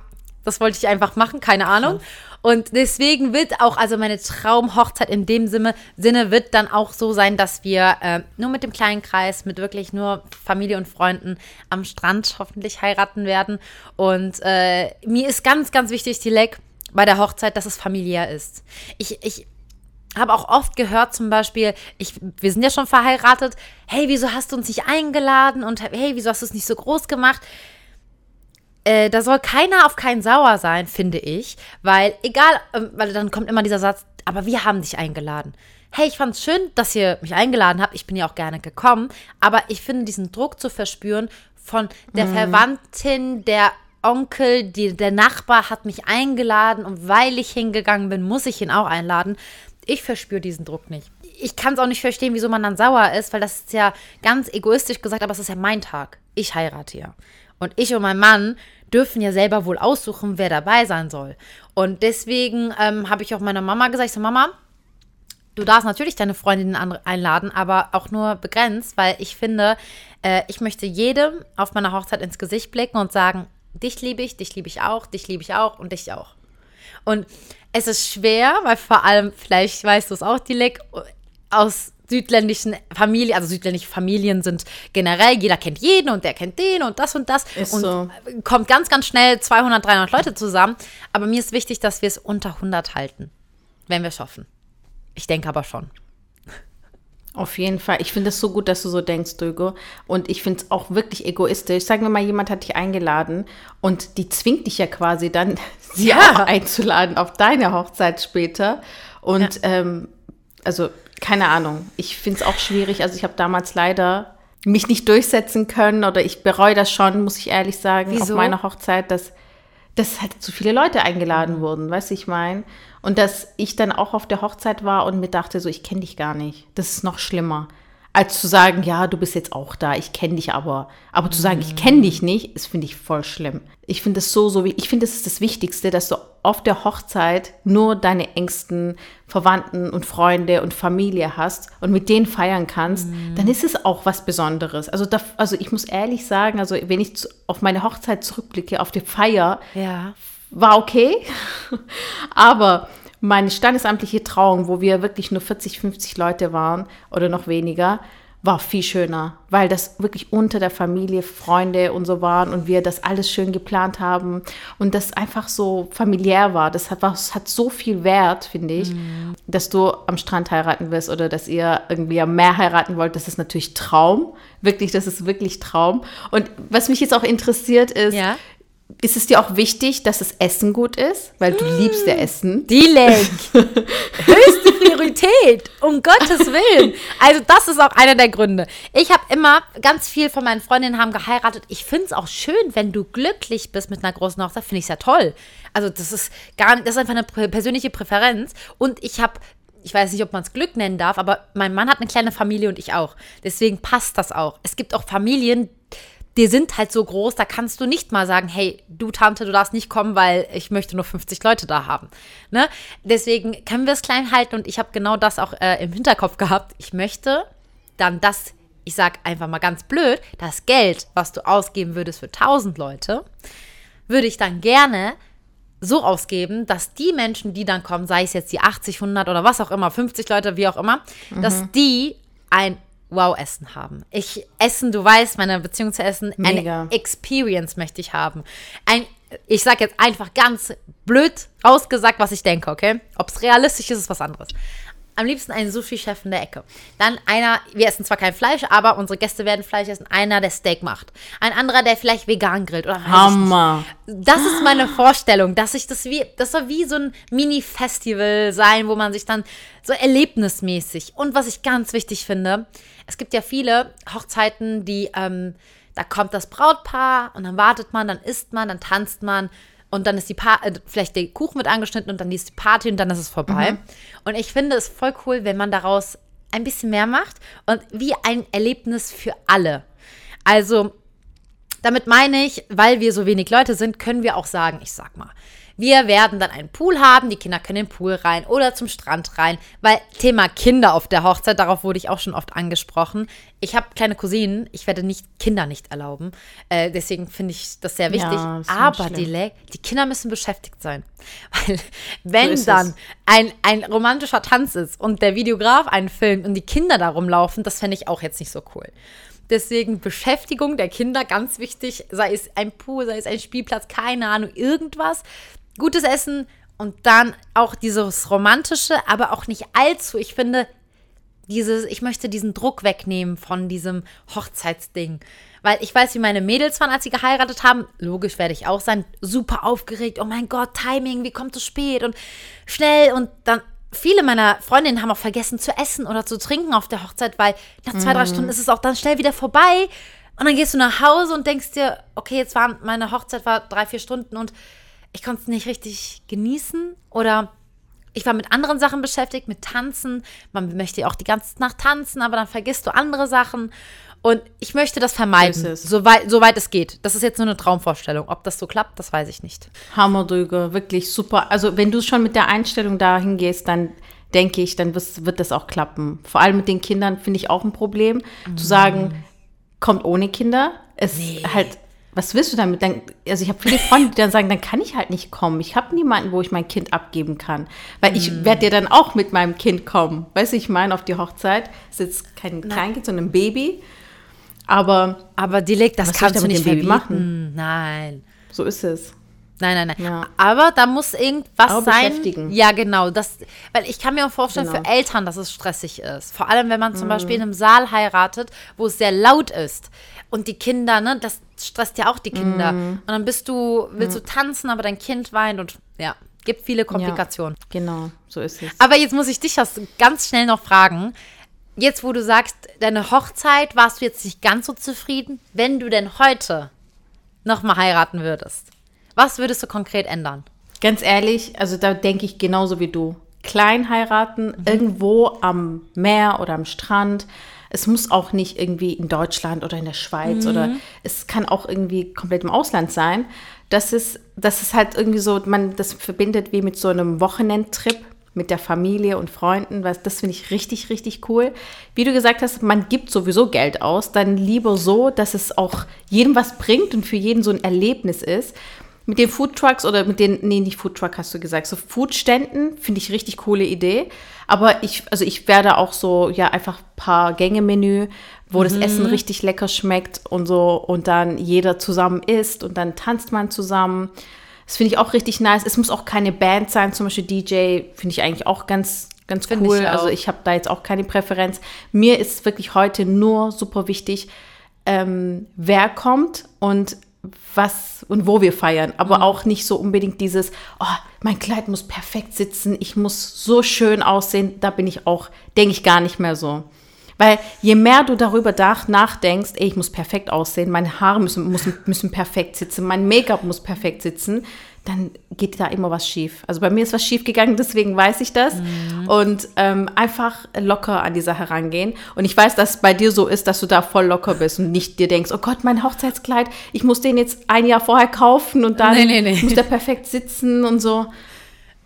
das wollte ich einfach machen, keine Ahnung. Und deswegen wird auch, also meine Traumhochzeit in dem Sinne, Sinne wird dann auch so sein, dass wir äh, nur mit dem kleinen Kreis, mit wirklich nur Familie und Freunden am Strand hoffentlich heiraten werden. Und äh, mir ist ganz, ganz wichtig, die Leck bei der Hochzeit, dass es familiär ist. Ich, ich habe auch oft gehört, zum Beispiel, ich, wir sind ja schon verheiratet, hey, wieso hast du uns nicht eingeladen und hey, wieso hast du es nicht so groß gemacht? Äh, da soll keiner auf keinen sauer sein, finde ich. Weil, egal, ähm, weil dann kommt immer dieser Satz, aber wir haben dich eingeladen. Hey, ich fand es schön, dass ihr mich eingeladen habt. Ich bin ja auch gerne gekommen. Aber ich finde diesen Druck zu verspüren von der mhm. Verwandtin, der Onkel, die, der Nachbar hat mich eingeladen und weil ich hingegangen bin, muss ich ihn auch einladen. Ich verspüre diesen Druck nicht. Ich kann es auch nicht verstehen, wieso man dann sauer ist, weil das ist ja ganz egoistisch gesagt, aber es ist ja mein Tag. Ich heirate ja. Und ich und mein Mann dürfen ja selber wohl aussuchen, wer dabei sein soll. Und deswegen ähm, habe ich auch meiner Mama gesagt, ich so, Mama, du darfst natürlich deine Freundinnen einladen, aber auch nur begrenzt, weil ich finde, äh, ich möchte jedem auf meiner Hochzeit ins Gesicht blicken und sagen, dich liebe ich, dich liebe ich auch, dich liebe ich auch und dich auch. Und es ist schwer, weil vor allem, vielleicht weißt du es auch, Dilek, aus südländischen Familien, also südländische Familien sind generell, jeder kennt jeden und der kennt den und das und das. Ist und so. kommt ganz, ganz schnell 200, 300 Leute zusammen. Aber mir ist wichtig, dass wir es unter 100 halten, wenn wir es schaffen. Ich denke aber schon. Auf jeden Fall. Ich finde es so gut, dass du so denkst, Dögo. Und ich finde es auch wirklich egoistisch. Sagen wir mal, jemand hat dich eingeladen und die zwingt dich ja quasi dann, sie ja. auch einzuladen auf deine Hochzeit später. Und ja. ähm, also keine Ahnung. Ich finde es auch schwierig. Also ich habe damals leider mich nicht durchsetzen können oder ich bereue das schon, muss ich ehrlich sagen, Wieso? auf meiner Hochzeit, dass, dass halt zu viele Leute eingeladen wurden, weißt du, ich meine. Und dass ich dann auch auf der Hochzeit war und mir dachte, so, ich kenne dich gar nicht. Das ist noch schlimmer als zu sagen, ja, du bist jetzt auch da, ich kenne dich aber. Aber zu sagen, ich kenne dich nicht, ist, finde ich, voll schlimm. Ich finde es so, so wie, ich finde, das ist das Wichtigste, dass du auf der Hochzeit nur deine engsten Verwandten und Freunde und Familie hast und mit denen feiern kannst, mhm. dann ist es auch was Besonderes. Also, da, also ich muss ehrlich sagen, also wenn ich zu, auf meine Hochzeit zurückblicke, auf die Feier, ja. war okay. aber meine standesamtliche Trauung, wo wir wirklich nur 40, 50 Leute waren oder noch weniger, war viel schöner, weil das wirklich unter der Familie Freunde und so waren und wir das alles schön geplant haben und das einfach so familiär war. Das hat, das hat so viel Wert, finde ich, mhm. dass du am Strand heiraten wirst oder dass ihr irgendwie am Meer heiraten wollt. Das ist natürlich Traum. Wirklich, das ist wirklich Traum. Und was mich jetzt auch interessiert ist, ja ist es dir auch wichtig, dass das Essen gut ist? Weil du mmh, liebst ja Essen. Die Leg. Höchste Priorität. Um Gottes Willen. Also das ist auch einer der Gründe. Ich habe immer, ganz viel von meinen Freundinnen haben geheiratet. Ich finde es auch schön, wenn du glücklich bist mit einer großen Hochzeit. Finde ich ja toll. Also das ist gar nicht, das ist einfach eine persönliche Präferenz. Und ich habe ich weiß nicht, ob man es Glück nennen darf, aber mein Mann hat eine kleine Familie und ich auch. Deswegen passt das auch. Es gibt auch Familien, die sind halt so groß, da kannst du nicht mal sagen, hey, du Tante, du darfst nicht kommen, weil ich möchte nur 50 Leute da haben. Ne? Deswegen können wir es klein halten und ich habe genau das auch äh, im Hinterkopf gehabt. Ich möchte dann das, ich sag einfach mal ganz blöd, das Geld, was du ausgeben würdest für 1000 Leute, würde ich dann gerne so ausgeben, dass die Menschen, die dann kommen, sei es jetzt die 80, 100 oder was auch immer, 50 Leute, wie auch immer, mhm. dass die ein Wow-Essen haben. Ich essen, du weißt, meine Beziehung zu Essen, Mega. eine Experience möchte ich haben. Ein, ich sage jetzt einfach ganz blöd ausgesagt, was ich denke, okay? Ob es realistisch ist, ist was anderes. Am liebsten einen Sushi-Chef in der Ecke. Dann einer, wir essen zwar kein Fleisch, aber unsere Gäste werden Fleisch essen. Einer, der Steak macht. Ein anderer, der vielleicht vegan grillt. Oder Hammer. Das ist meine Vorstellung, dass ich das wie, das soll wie so ein Mini-Festival sein, wo man sich dann so erlebnismäßig. Und was ich ganz wichtig finde, es gibt ja viele Hochzeiten, die, ähm, da kommt das Brautpaar und dann wartet man, dann isst man, dann tanzt man und dann ist die pa äh, vielleicht der Kuchen wird angeschnitten und dann ist die Party und dann ist es vorbei. Mhm. Und ich finde es voll cool, wenn man daraus ein bisschen mehr macht und wie ein Erlebnis für alle. Also, damit meine ich, weil wir so wenig Leute sind, können wir auch sagen, ich sag mal, wir werden dann einen Pool haben, die Kinder können in den Pool rein oder zum Strand rein, weil Thema Kinder auf der Hochzeit, darauf wurde ich auch schon oft angesprochen. Ich habe kleine Cousinen, ich werde nicht Kinder nicht erlauben, äh, deswegen finde ich das sehr wichtig. Ja, Aber die, die Kinder müssen beschäftigt sein, weil wenn so dann ein, ein romantischer Tanz ist und der Videograf einen filmt und die Kinder da rumlaufen, das fände ich auch jetzt nicht so cool. Deswegen Beschäftigung der Kinder ganz wichtig, sei es ein Pool, sei es ein Spielplatz, keine Ahnung, irgendwas, gutes Essen und dann auch dieses romantische, aber auch nicht allzu. Ich finde, dieses, ich möchte diesen Druck wegnehmen von diesem Hochzeitsding. Weil ich weiß, wie meine Mädels waren, als sie geheiratet haben. Logisch werde ich auch sein. Super aufgeregt. Oh mein Gott, Timing, wie kommt es spät und schnell. Und dann, viele meiner Freundinnen haben auch vergessen zu essen oder zu trinken auf der Hochzeit, weil nach zwei, drei mm. Stunden ist es auch dann schnell wieder vorbei. Und dann gehst du nach Hause und denkst dir, okay, jetzt war meine Hochzeit war drei, vier Stunden und ich konnte es nicht richtig genießen oder ich war mit anderen Sachen beschäftigt, mit Tanzen. Man möchte auch die ganze Nacht tanzen, aber dann vergisst du andere Sachen. Und ich möchte das vermeiden, soweit, soweit es geht. Das ist jetzt nur eine Traumvorstellung. Ob das so klappt, das weiß ich nicht. Hammerdrüge, wirklich super. Also wenn du schon mit der Einstellung dahin gehst, dann denke ich, dann wird das auch klappen. Vor allem mit den Kindern finde ich auch ein Problem. Mhm. Zu sagen, kommt ohne Kinder. Es nee. halt was willst du damit? Dann, also ich habe viele Freunde, die dann sagen, dann kann ich halt nicht kommen. Ich habe niemanden, wo ich mein Kind abgeben kann. Weil ich mm. werde ja dann auch mit meinem Kind kommen. Weißt du, ich meine, auf die Hochzeit ist jetzt kein Kleinkind, sondern ein Baby. Aber, aber Dilek, das kannst du nicht Baby machen. Nein. So ist es. Nein, nein, nein. Ja. Aber da muss irgendwas Aber sein. Ja, genau. Das, weil ich kann mir auch vorstellen, genau. für Eltern, dass es stressig ist. Vor allem, wenn man zum mhm. Beispiel in einem Saal heiratet, wo es sehr laut ist. Und die Kinder, ne, das stresst ja auch die Kinder. Mhm. Und dann bist du, willst mhm. du tanzen, aber dein Kind weint und ja, gibt viele Komplikationen. Ja, genau, so ist es. Aber jetzt muss ich dich ganz schnell noch fragen. Jetzt, wo du sagst, deine Hochzeit, warst du jetzt nicht ganz so zufrieden, wenn du denn heute nochmal heiraten würdest? Was würdest du konkret ändern? Ganz ehrlich, also da denke ich genauso wie du. Klein heiraten, mhm. irgendwo am Meer oder am Strand. Es muss auch nicht irgendwie in Deutschland oder in der Schweiz mhm. oder es kann auch irgendwie komplett im Ausland sein. Das ist, das ist halt irgendwie so, man das verbindet wie mit so einem Wochenendtrip mit der Familie und Freunden, was das finde ich richtig, richtig cool. Wie du gesagt hast, man gibt sowieso Geld aus, dann lieber so, dass es auch jedem was bringt und für jeden so ein Erlebnis ist. Mit den Foodtrucks oder mit den, nee, nicht Foodtruck hast du gesagt, so Foodständen finde ich richtig coole Idee. Aber ich, also ich werde auch so, ja, einfach ein paar Gänge-Menü, wo mhm. das Essen richtig lecker schmeckt und so und dann jeder zusammen isst und dann tanzt man zusammen. Das finde ich auch richtig nice. Es muss auch keine Band sein, zum Beispiel DJ finde ich eigentlich auch ganz, ganz find cool. Ich also ich habe da jetzt auch keine Präferenz. Mir ist wirklich heute nur super wichtig, ähm, wer kommt und was und wo wir feiern, aber mhm. auch nicht so unbedingt dieses, oh, mein Kleid muss perfekt sitzen, ich muss so schön aussehen, da bin ich auch, denke ich gar nicht mehr so. Weil je mehr du darüber nachdenkst, ey, ich muss perfekt aussehen, meine Haare müssen, müssen, müssen perfekt sitzen, mein Make-up muss perfekt sitzen, dann geht da immer was schief. Also bei mir ist was schief gegangen, deswegen weiß ich das. Mhm. Und ähm, einfach locker an die Sache herangehen. Und ich weiß, dass es bei dir so ist, dass du da voll locker bist und nicht dir denkst, oh Gott, mein Hochzeitskleid, ich muss den jetzt ein Jahr vorher kaufen und dann nee, nee, nee. muss der perfekt sitzen und so.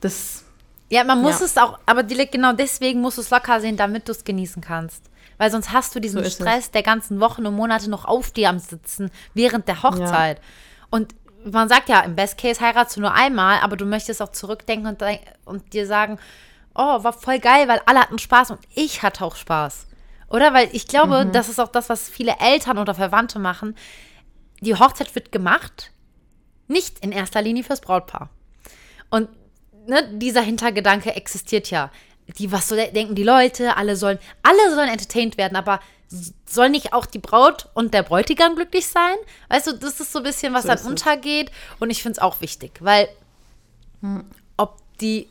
Das. Ja, man muss ja. es auch, aber genau deswegen musst du es locker sehen, damit du es genießen kannst. Weil sonst hast du diesen so Stress es. der ganzen Wochen und Monate noch auf dir am Sitzen während der Hochzeit. Ja. Und man sagt ja, im Best Case heiratest du nur einmal, aber du möchtest auch zurückdenken und, und dir sagen, oh, war voll geil, weil alle hatten Spaß und ich hatte auch Spaß. Oder? Weil ich glaube, mhm. das ist auch das, was viele Eltern oder Verwandte machen. Die Hochzeit wird gemacht, nicht in erster Linie fürs Brautpaar. Und ne, dieser Hintergedanke existiert ja. die, was so denken die Leute, alle sollen, alle sollen entertained werden, aber soll nicht auch die Braut und der Bräutigam glücklich sein? Weißt du, das ist so ein bisschen, was So dann untergeht. Und ich finde es auch wichtig, weil ob die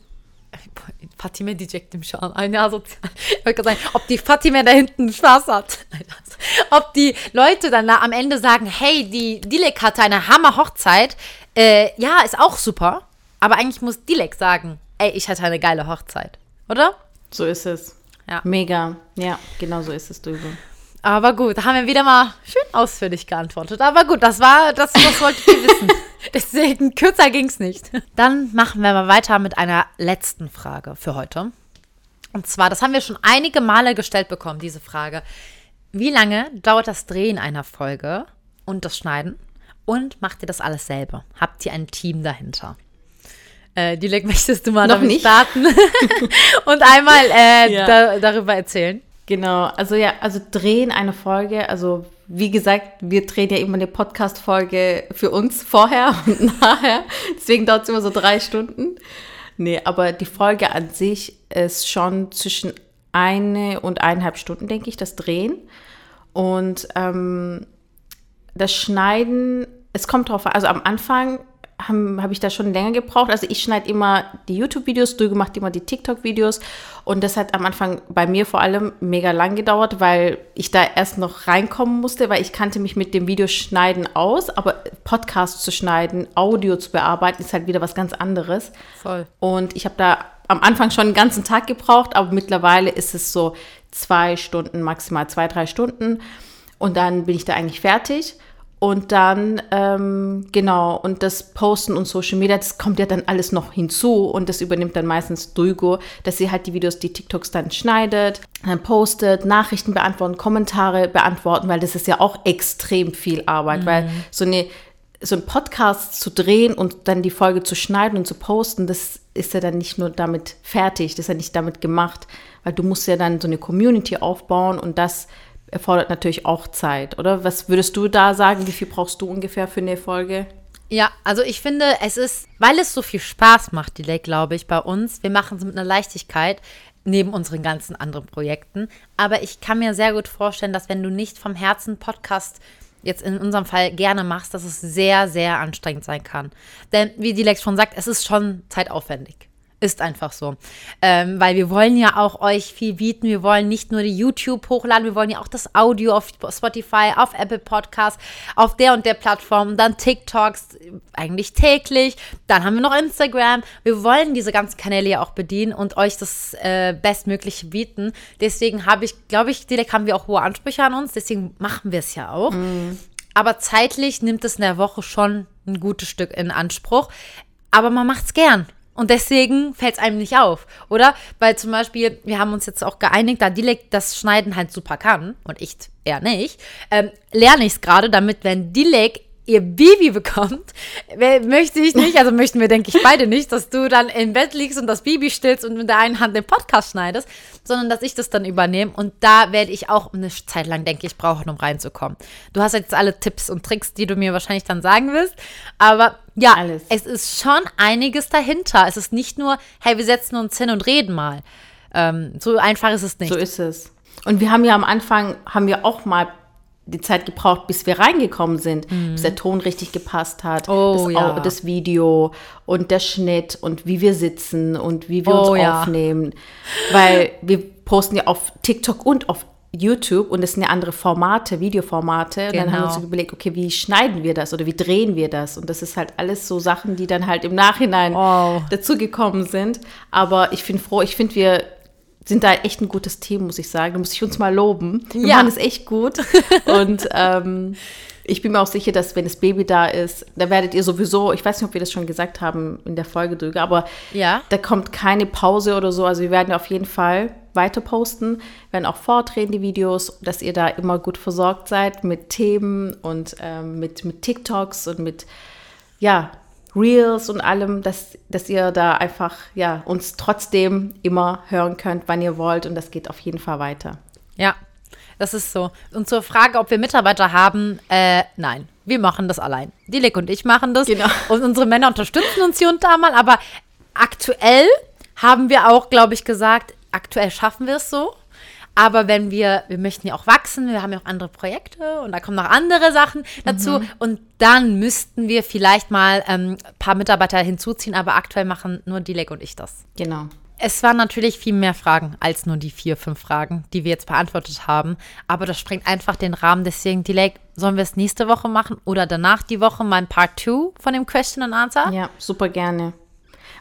Fatime, die checkt im Schauen ein Jahr sozial. Ich wollte sagen, ob die Fatime da hinten Spaß hat. Ob die Leute dann da am Ende sagen, hey, die Dilek hatte eine Hammer-Hochzeit. Äh, ja, ist auch super. Aber eigentlich muss Dilek sagen, ey, ich hatte eine geile Hochzeit. Oder? So ist es. Ja. Mega. Ja, genau so ist es, Döbe. Aber gut, da haben wir wieder mal schön ausführlich geantwortet. Aber gut, das war, das, das wolltet ihr wissen. Deswegen, kürzer ging's nicht. Dann machen wir mal weiter mit einer letzten Frage für heute. Und zwar, das haben wir schon einige Male gestellt bekommen, diese Frage. Wie lange dauert das Drehen einer Folge und das Schneiden? Und macht ihr das alles selber? Habt ihr ein Team dahinter? Äh, Dilek, möchtest du mal Noch damit nicht. starten und einmal äh, Ja. da, darüber erzählen? Genau, also ja, also drehen eine Folge, also wie gesagt, wir drehen ja immer eine Podcast-Folge für uns vorher und nachher. Deswegen dauert es immer so drei Stunden. Nee, aber die Folge an sich ist schon zwischen eine und eineinhalb Stunden, denke ich, das Drehen. Und ähm, das Schneiden, es kommt drauf an. Also am Anfang habe hab ich da schon länger gebraucht. Also ich schneide immer die YouTube-Videos, du macht immer die TikTok-Videos. Und das hat am Anfang bei mir vor allem mega lang gedauert, weil ich da erst noch reinkommen musste, weil ich kannte mich mit dem Videoschneiden aus. Aber Podcast zu schneiden, Audio zu bearbeiten, ist halt wieder was ganz anderes. Voll. Und ich habe da am Anfang schon einen ganzen Tag gebraucht, aber mittlerweile ist es so zwei Stunden, maximal zwei, drei Stunden. Und dann bin ich da eigentlich fertig. Und dann, ähm, genau, und das Posten und Social Media, das kommt ja dann alles noch hinzu und das übernimmt dann meistens Duigo, dass sie halt die Videos, die TikToks dann schneidet, dann postet, Nachrichten beantworten, Kommentare beantworten, weil das ist ja auch extrem viel Arbeit, weil so eine so einen Podcast zu drehen und dann die Folge zu schneiden und zu posten, das ist ja dann nicht nur damit fertig, das ist ja nicht damit gemacht, weil du musst ja dann so eine Community aufbauen und das erfordert natürlich auch Zeit, oder? Was würdest du da sagen? Wie viel brauchst du ungefähr für eine Folge? Ja, also ich finde, es ist, weil es so viel Spaß macht, Delay, glaube ich, bei uns. Wir machen es mit einer Leichtigkeit neben unseren ganzen anderen Projekten. Aber ich kann mir sehr gut vorstellen, dass wenn du nicht vom Herzen Podcast jetzt in unserem Fall gerne machst, dass es sehr, sehr anstrengend sein kann. Denn wie Dilex schon sagt, es ist schon zeitaufwendig. Ist einfach so. Ähm, weil wir wollen ja auch euch viel bieten. Wir wollen nicht nur die YouTube hochladen, wir wollen ja auch das Audio auf Spotify, auf Apple Podcasts, auf der und der Plattform, dann TikToks, eigentlich täglich. Dann haben wir noch Instagram. Wir wollen diese ganzen Kanäle ja auch bedienen und euch das äh, Bestmögliche bieten. Deswegen habe ich, glaube ich, direkt haben wir auch hohe Ansprüche an uns. Deswegen machen wir es ja auch. Aber zeitlich nimmt es in der Woche schon ein gutes Stück in Anspruch. Aber man macht es gern. Und deswegen fällt es einem nicht auf, oder? Weil zum Beispiel, wir haben uns jetzt auch geeinigt, da Dilek das Schneiden halt super kann und ich eher nicht, ähm, lerne ich es gerade, damit, wenn Dilek ihr Baby bekommt, möchte ich nicht, also möchten wir, denke ich, beide nicht, dass du dann im Bett liegst und das Baby stillst und mit der einen Hand den Podcast schneidest, sondern dass ich das dann übernehme. Und da werde ich auch eine Zeit lang, denke ich, brauchen, um reinzukommen. Du hast jetzt alle Tipps und Tricks, die du mir wahrscheinlich dann sagen wirst. Aber ja, Alles. es ist schon einiges dahinter. Es ist nicht nur, hey, wir setzen uns hin und reden mal. Ähm, so einfach ist es nicht. So ist es. Und wir haben ja am Anfang, haben wir auch mal die Zeit gebraucht, bis wir reingekommen sind, bis der Ton richtig gepasst hat, Mhm. Oh, das, ja. Das Video und der Schnitt und wie wir sitzen und wie wir Oh, uns ja. aufnehmen. Weil wir posten ja auf TikTok und auf YouTube und es sind ja andere Formate, Videoformate. Und dann haben wir Genau. uns überlegt, okay, wie schneiden wir das oder wie drehen wir das? Und das ist halt alles so Sachen, die dann halt im Nachhinein Oh. dazugekommen sind. Aber ich bin froh, ich finde, wir sind da echt ein gutes Team, muss ich sagen. Da muss ich uns mal loben. Wir Ja. machen es echt gut. Und ähm, ich bin mir auch sicher, dass wenn das Baby da ist, da werdet ihr sowieso, ich weiß nicht, ob wir das schon gesagt haben in der Folge drüber, aber Ja. da kommt keine Pause oder so. Also wir werden auf jeden Fall weiter posten, werden auch vortreten, die Videos, dass ihr da immer gut versorgt seid mit Themen und ähm, mit, mit TikToks und mit, ja, Reels und allem, dass, dass ihr da einfach, ja, uns trotzdem immer hören könnt, wann ihr wollt und das geht auf jeden Fall weiter. Ja, das ist so. Und zur Frage, ob wir Mitarbeiter haben, äh, nein, wir machen das allein. Dilek und ich machen das. Genau. Und unsere Männer unterstützen uns hier und da mal, aber aktuell haben wir auch, glaube ich, gesagt, aktuell schaffen wir es so. Aber wenn wir, wir möchten ja auch wachsen, wir haben ja auch andere Projekte und da kommen noch andere Sachen dazu. Mhm. Und dann müssten wir vielleicht mal ein ähm, paar Mitarbeiter hinzuziehen, aber aktuell machen nur Dilek und ich das. Genau. Es waren natürlich viel mehr Fragen als nur die vier, fünf Fragen, die wir jetzt beantwortet haben. Aber das sprengt einfach den Rahmen. Deswegen, Delay, sollen wir es nächste Woche machen oder danach die Woche mal ein Part 2 von dem Question and Answer? Ja, super gerne.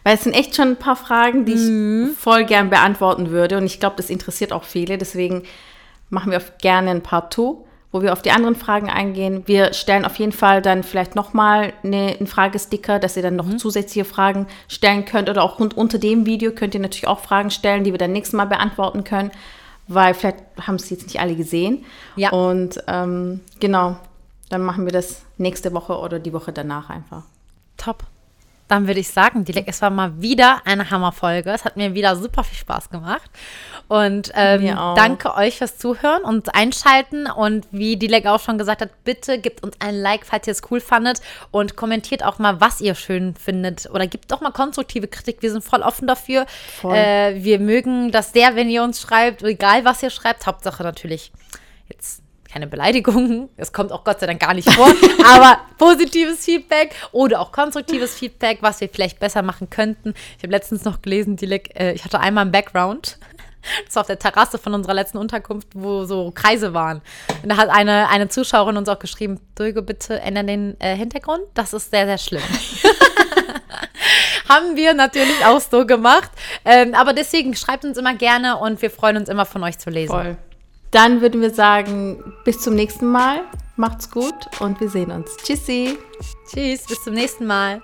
Weil es sind echt schon ein paar Fragen, die mhm. ich voll gern beantworten würde. Und ich glaube, das interessiert auch viele. Deswegen machen wir gerne ein Part 2 wo wir auf die anderen Fragen eingehen. Wir stellen auf jeden Fall dann vielleicht nochmal eine, einen Fragesticker, dass ihr dann noch mhm. zusätzliche Fragen stellen könnt. Oder auch unter dem Video könnt ihr natürlich auch Fragen stellen, die wir dann nächstes Mal beantworten können, weil vielleicht haben es jetzt nicht alle gesehen. Ja. Und ähm, genau, dann machen wir das nächste Woche oder die Woche danach einfach. Top. Dann würde ich sagen, Dilek, es war mal wieder eine Hammerfolge. Es hat mir wieder super viel Spaß gemacht. Und ähm, danke euch fürs Zuhören und Einschalten. Und wie Dilek auch schon gesagt hat, bitte gebt uns ein Like, falls ihr es cool fandet. Und kommentiert auch mal, was ihr schön findet. Oder gebt auch mal konstruktive Kritik. Wir sind voll offen dafür. Äh, wir mögen das sehr, wenn ihr uns schreibt. Egal, was ihr schreibt. Hauptsache natürlich jetzt keine Beleidigungen, es kommt auch Gott sei Dank gar nicht vor, aber positives Feedback oder auch konstruktives Feedback, was wir vielleicht besser machen könnten. Ich habe letztens noch gelesen, die, äh, ich hatte einmal im Background, das war auf der Terrasse von unserer letzten Unterkunft, wo so Kreise waren. Und da hat eine, eine Zuschauerin uns auch geschrieben, Dulge, bitte ändern den äh, Hintergrund, das ist sehr, sehr schlimm. Haben wir natürlich auch so gemacht. Ähm, aber deswegen schreibt uns immer gerne und wir freuen uns immer von euch zu lesen. Voll. Dann würden wir sagen, bis zum nächsten Mal. Macht's gut und wir sehen uns. Tschüssi. Tschüss, bis zum nächsten Mal.